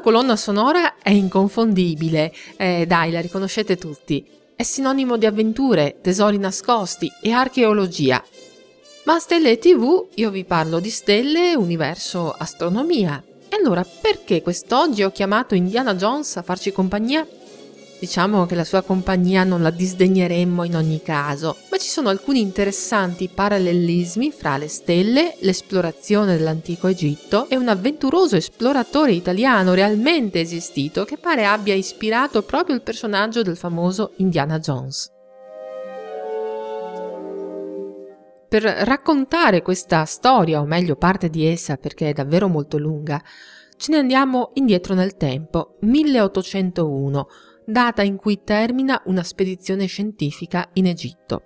Questa colonna sonora è inconfondibile, eh, dai, la riconoscete tutti. È sinonimo di avventure, tesori nascosti e archeologia. Ma a Stelle TV io vi parlo di stelle, universo, astronomia. E allora perché quest'oggi ho chiamato Indiana Jones a farci compagnia? Diciamo che la sua compagnia non la disdegneremmo in ogni caso, ma ci sono alcuni interessanti parallelismi fra le stelle, l'esplorazione dell'antico Egitto e un avventuroso esploratore italiano realmente esistito che pare abbia ispirato proprio il personaggio del famoso Indiana Jones. Per raccontare questa storia, o meglio parte di essa perché è davvero molto lunga, ce ne andiamo indietro nel tempo, 1801, data in cui termina una spedizione scientifica in Egitto.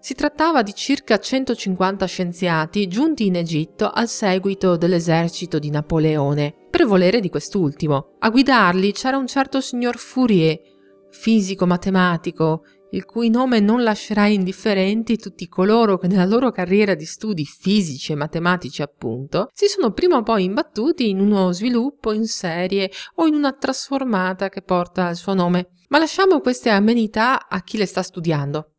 Si trattava di circa 150 scienziati giunti in Egitto al seguito dell'esercito di Napoleone, per volere di quest'ultimo. A guidarli c'era un certo signor Fourier, fisico matematico, il cui nome non lascerà indifferenti tutti coloro che nella loro carriera di studi fisici e matematici, appunto, si sono prima o poi imbattuti in uno sviluppo in serie o in una trasformata che porta il suo nome. Ma lasciamo queste amenità a chi le sta studiando.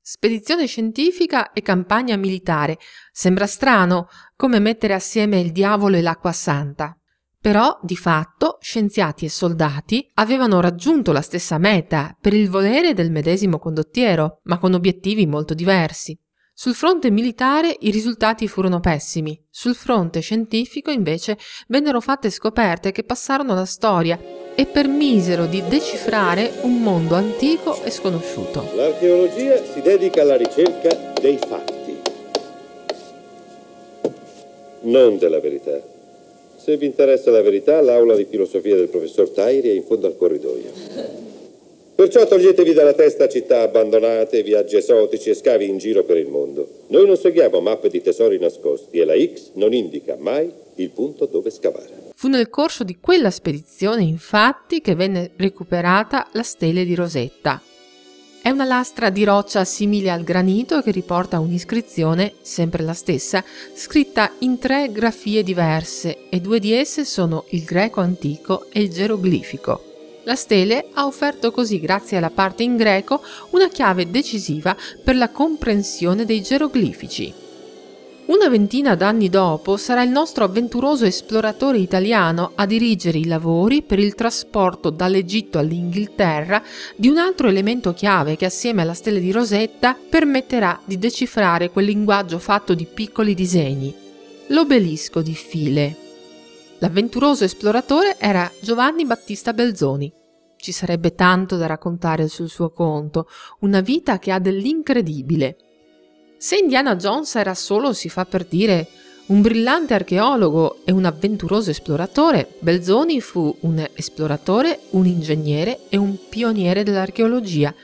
Spedizione scientifica e campagna militare. Sembra strano come mettere assieme il diavolo e l'acqua santa. Però, di fatto, scienziati e soldati avevano raggiunto la stessa meta per il volere del medesimo condottiero, ma con obiettivi molto diversi. Sul fronte militare i risultati furono pessimi, sul fronte scientifico invece vennero fatte scoperte che passarono alla storia e permisero di decifrare un mondo antico e sconosciuto. L'archeologia si dedica alla ricerca dei fatti, non della verità. Se vi interessa la verità, l'aula di filosofia del professor Tairi è in fondo al corridoio. Perciò toglietevi dalla testa città abbandonate, viaggi esotici e scavi in giro per il mondo. Noi non seguiamo mappe di tesori nascosti e la X non indica mai il punto dove scavare. Fu nel corso di quella spedizione, infatti, che venne recuperata la stele di Rosetta, è una lastra di roccia simile al granito che riporta un'iscrizione, sempre la stessa, scritta in tre grafie diverse e due di esse sono il greco antico e il geroglifico. La stele ha offerto così, grazie alla parte in greco, una chiave decisiva per la comprensione dei geroglifici. Una ventina d'anni dopo sarà il nostro avventuroso esploratore italiano a dirigere i lavori per il trasporto dall'Egitto all'Inghilterra di un altro elemento chiave che assieme alla stella di Rosetta permetterà di decifrare quel linguaggio fatto di piccoli disegni, l'obelisco di File. L'avventuroso esploratore era Giovanni Battista Belzoni. Ci sarebbe tanto da raccontare sul suo conto, una vita che ha dell'incredibile. Se Indiana Jones era solo, si fa per dire, un brillante archeologo e un avventuroso esploratore, Belzoni fu un esploratore, un ingegnere e un pioniere dell'archeologia.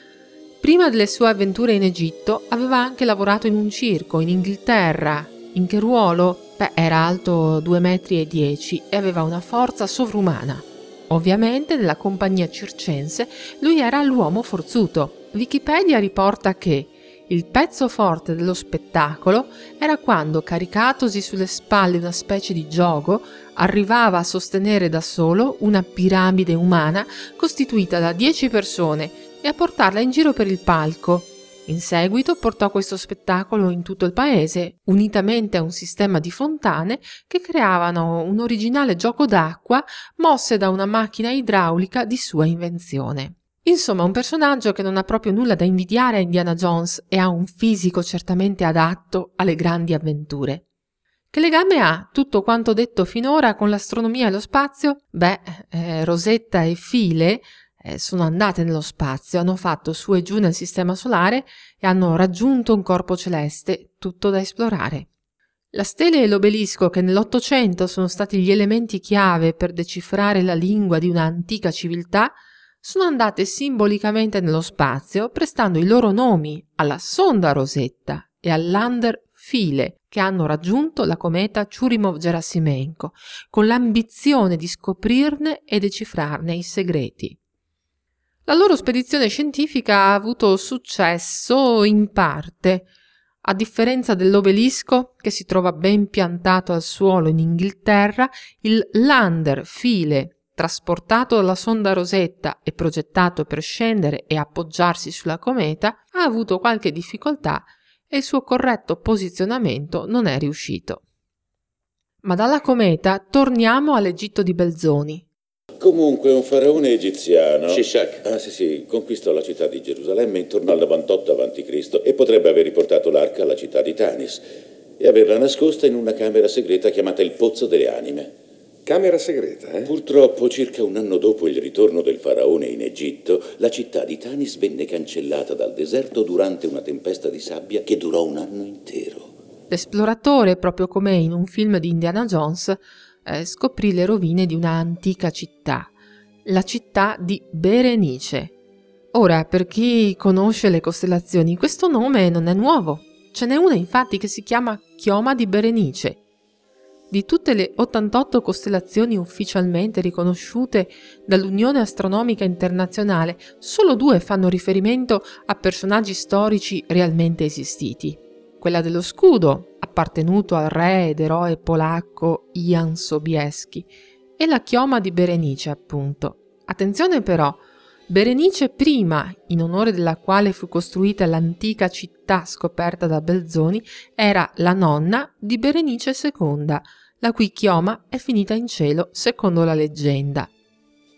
Prima delle sue avventure in Egitto aveva anche lavorato in un circo in Inghilterra. In che ruolo? Beh, era alto 2,10 metri e aveva una forza sovrumana. Ovviamente nella compagnia circense lui era l'uomo forzuto. Wikipedia riporta che il pezzo forte dello spettacolo era quando, caricatosi sulle spalle una specie di giogo, arrivava a sostenere da solo una piramide umana costituita da dieci persone e a portarla in giro per il palco. In seguito portò questo spettacolo in tutto il paese, unitamente a un sistema di fontane che creavano un originale gioco d'acqua mosse da una macchina idraulica di sua invenzione. Insomma, un personaggio che non ha proprio nulla da invidiare a Indiana Jones e ha un fisico certamente adatto alle grandi avventure. Che legame ha tutto quanto detto finora con l'astronomia e lo spazio? Beh, eh, Rosetta e File eh, sono andate nello spazio, hanno fatto su e giù nel sistema solare e hanno raggiunto un corpo celeste, tutto da esplorare. La stele e l'obelisco, che nell'Ottocento sono stati gli elementi chiave per decifrare la lingua di un'antica civiltà, sono andate simbolicamente nello spazio prestando i loro nomi alla sonda Rosetta e al lander File che hanno raggiunto la cometa Churyumov-Gerasimenko con l'ambizione di scoprirne e decifrarne i segreti. La loro spedizione scientifica ha avuto successo in parte. A differenza dell'obelisco, che si trova ben piantato al suolo in Inghilterra, il lander file trasportato dalla sonda Rosetta e progettato per scendere e appoggiarsi sulla cometa, ha avuto qualche difficoltà e il suo corretto posizionamento non è riuscito. Ma dalla cometa torniamo all'Egitto di Belzoni. Comunque un faraone egiziano... Shishak. Ah sì sì, conquistò la città di Gerusalemme intorno al 98 a.C. e potrebbe aver riportato l'arca alla città di Tanis e averla nascosta in una camera segreta chiamata il Pozzo delle Anime. Camera segreta, eh? Purtroppo, circa un anno dopo il ritorno del faraone in Egitto, la città di Tanis venne cancellata dal deserto durante una tempesta di sabbia che durò un anno intero. L'esploratore, proprio come in un film di Indiana Jones, eh, scoprì le rovine di una antica città, la città di Berenice. Ora, per chi conosce le costellazioni, questo nome non è nuovo. Ce n'è una infatti che si chiama Chioma di Berenice. Di tutte le 88 costellazioni ufficialmente riconosciute dall'Unione Astronomica Internazionale, solo due fanno riferimento a personaggi storici realmente esistiti quella dello scudo, appartenuto al re ed eroe polacco Jan Sobieski, e la chioma di Berenice, appunto. Attenzione però, Berenice prima, in onore della quale fu costruita l'antica città scoperta da Belzoni, era la nonna di Berenice II, la cui chioma è finita in cielo secondo la leggenda.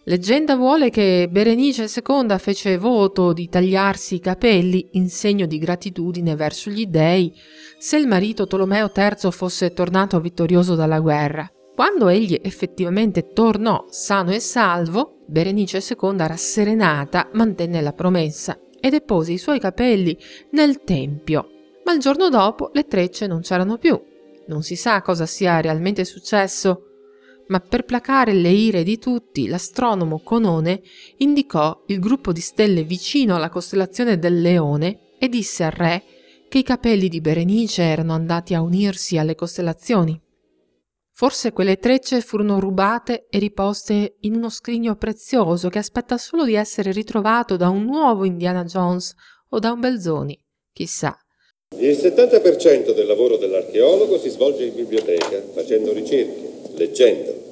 Leggenda vuole che Berenice II fece voto di tagliarsi i capelli in segno di gratitudine verso gli dei se il marito Tolomeo III fosse tornato vittorioso dalla guerra. Quando egli effettivamente tornò sano e salvo, Berenice II rasserenata mantenne la promessa e depose i suoi capelli nel tempio. Ma il giorno dopo le trecce non c'erano più. Non si sa cosa sia realmente successo ma per placare le ire di tutti l'astronomo Conone indicò il gruppo di stelle vicino alla costellazione del Leone e disse al re che i capelli di Berenice erano andati a unirsi alle costellazioni. Forse quelle trecce furono rubate e riposte in uno scrigno prezioso che aspetta solo di essere ritrovato da un nuovo Indiana Jones o da un Belzoni, chissà. Il 70% del lavoro dell'archeologo si svolge in biblioteca, facendo ricerche leggendo.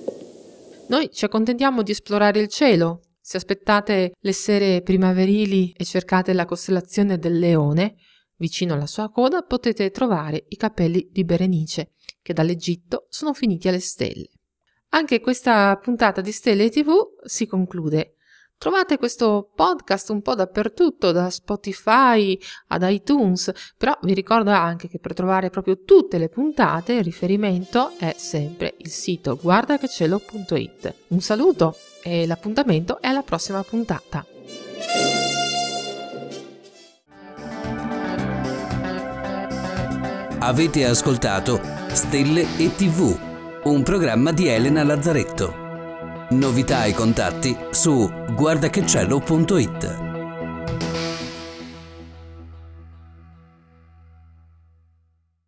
Noi ci accontentiamo di esplorare il cielo. Se aspettate le sere primaverili e cercate la costellazione del leone, vicino alla sua coda potete trovare i capelli di Berenice, che dall'Egitto sono finiti alle stelle. Anche questa puntata di Stelle TV si conclude. Trovate questo podcast un po' dappertutto, da Spotify ad iTunes, però vi ricordo anche che per trovare proprio tutte le puntate il riferimento è sempre il sito guardachecielo.it. Un saluto e l'appuntamento è alla prossima puntata. Avete ascoltato Stelle e TV, un programma di Elena Lazzaretto. Novità e contatti su guardachecielo.it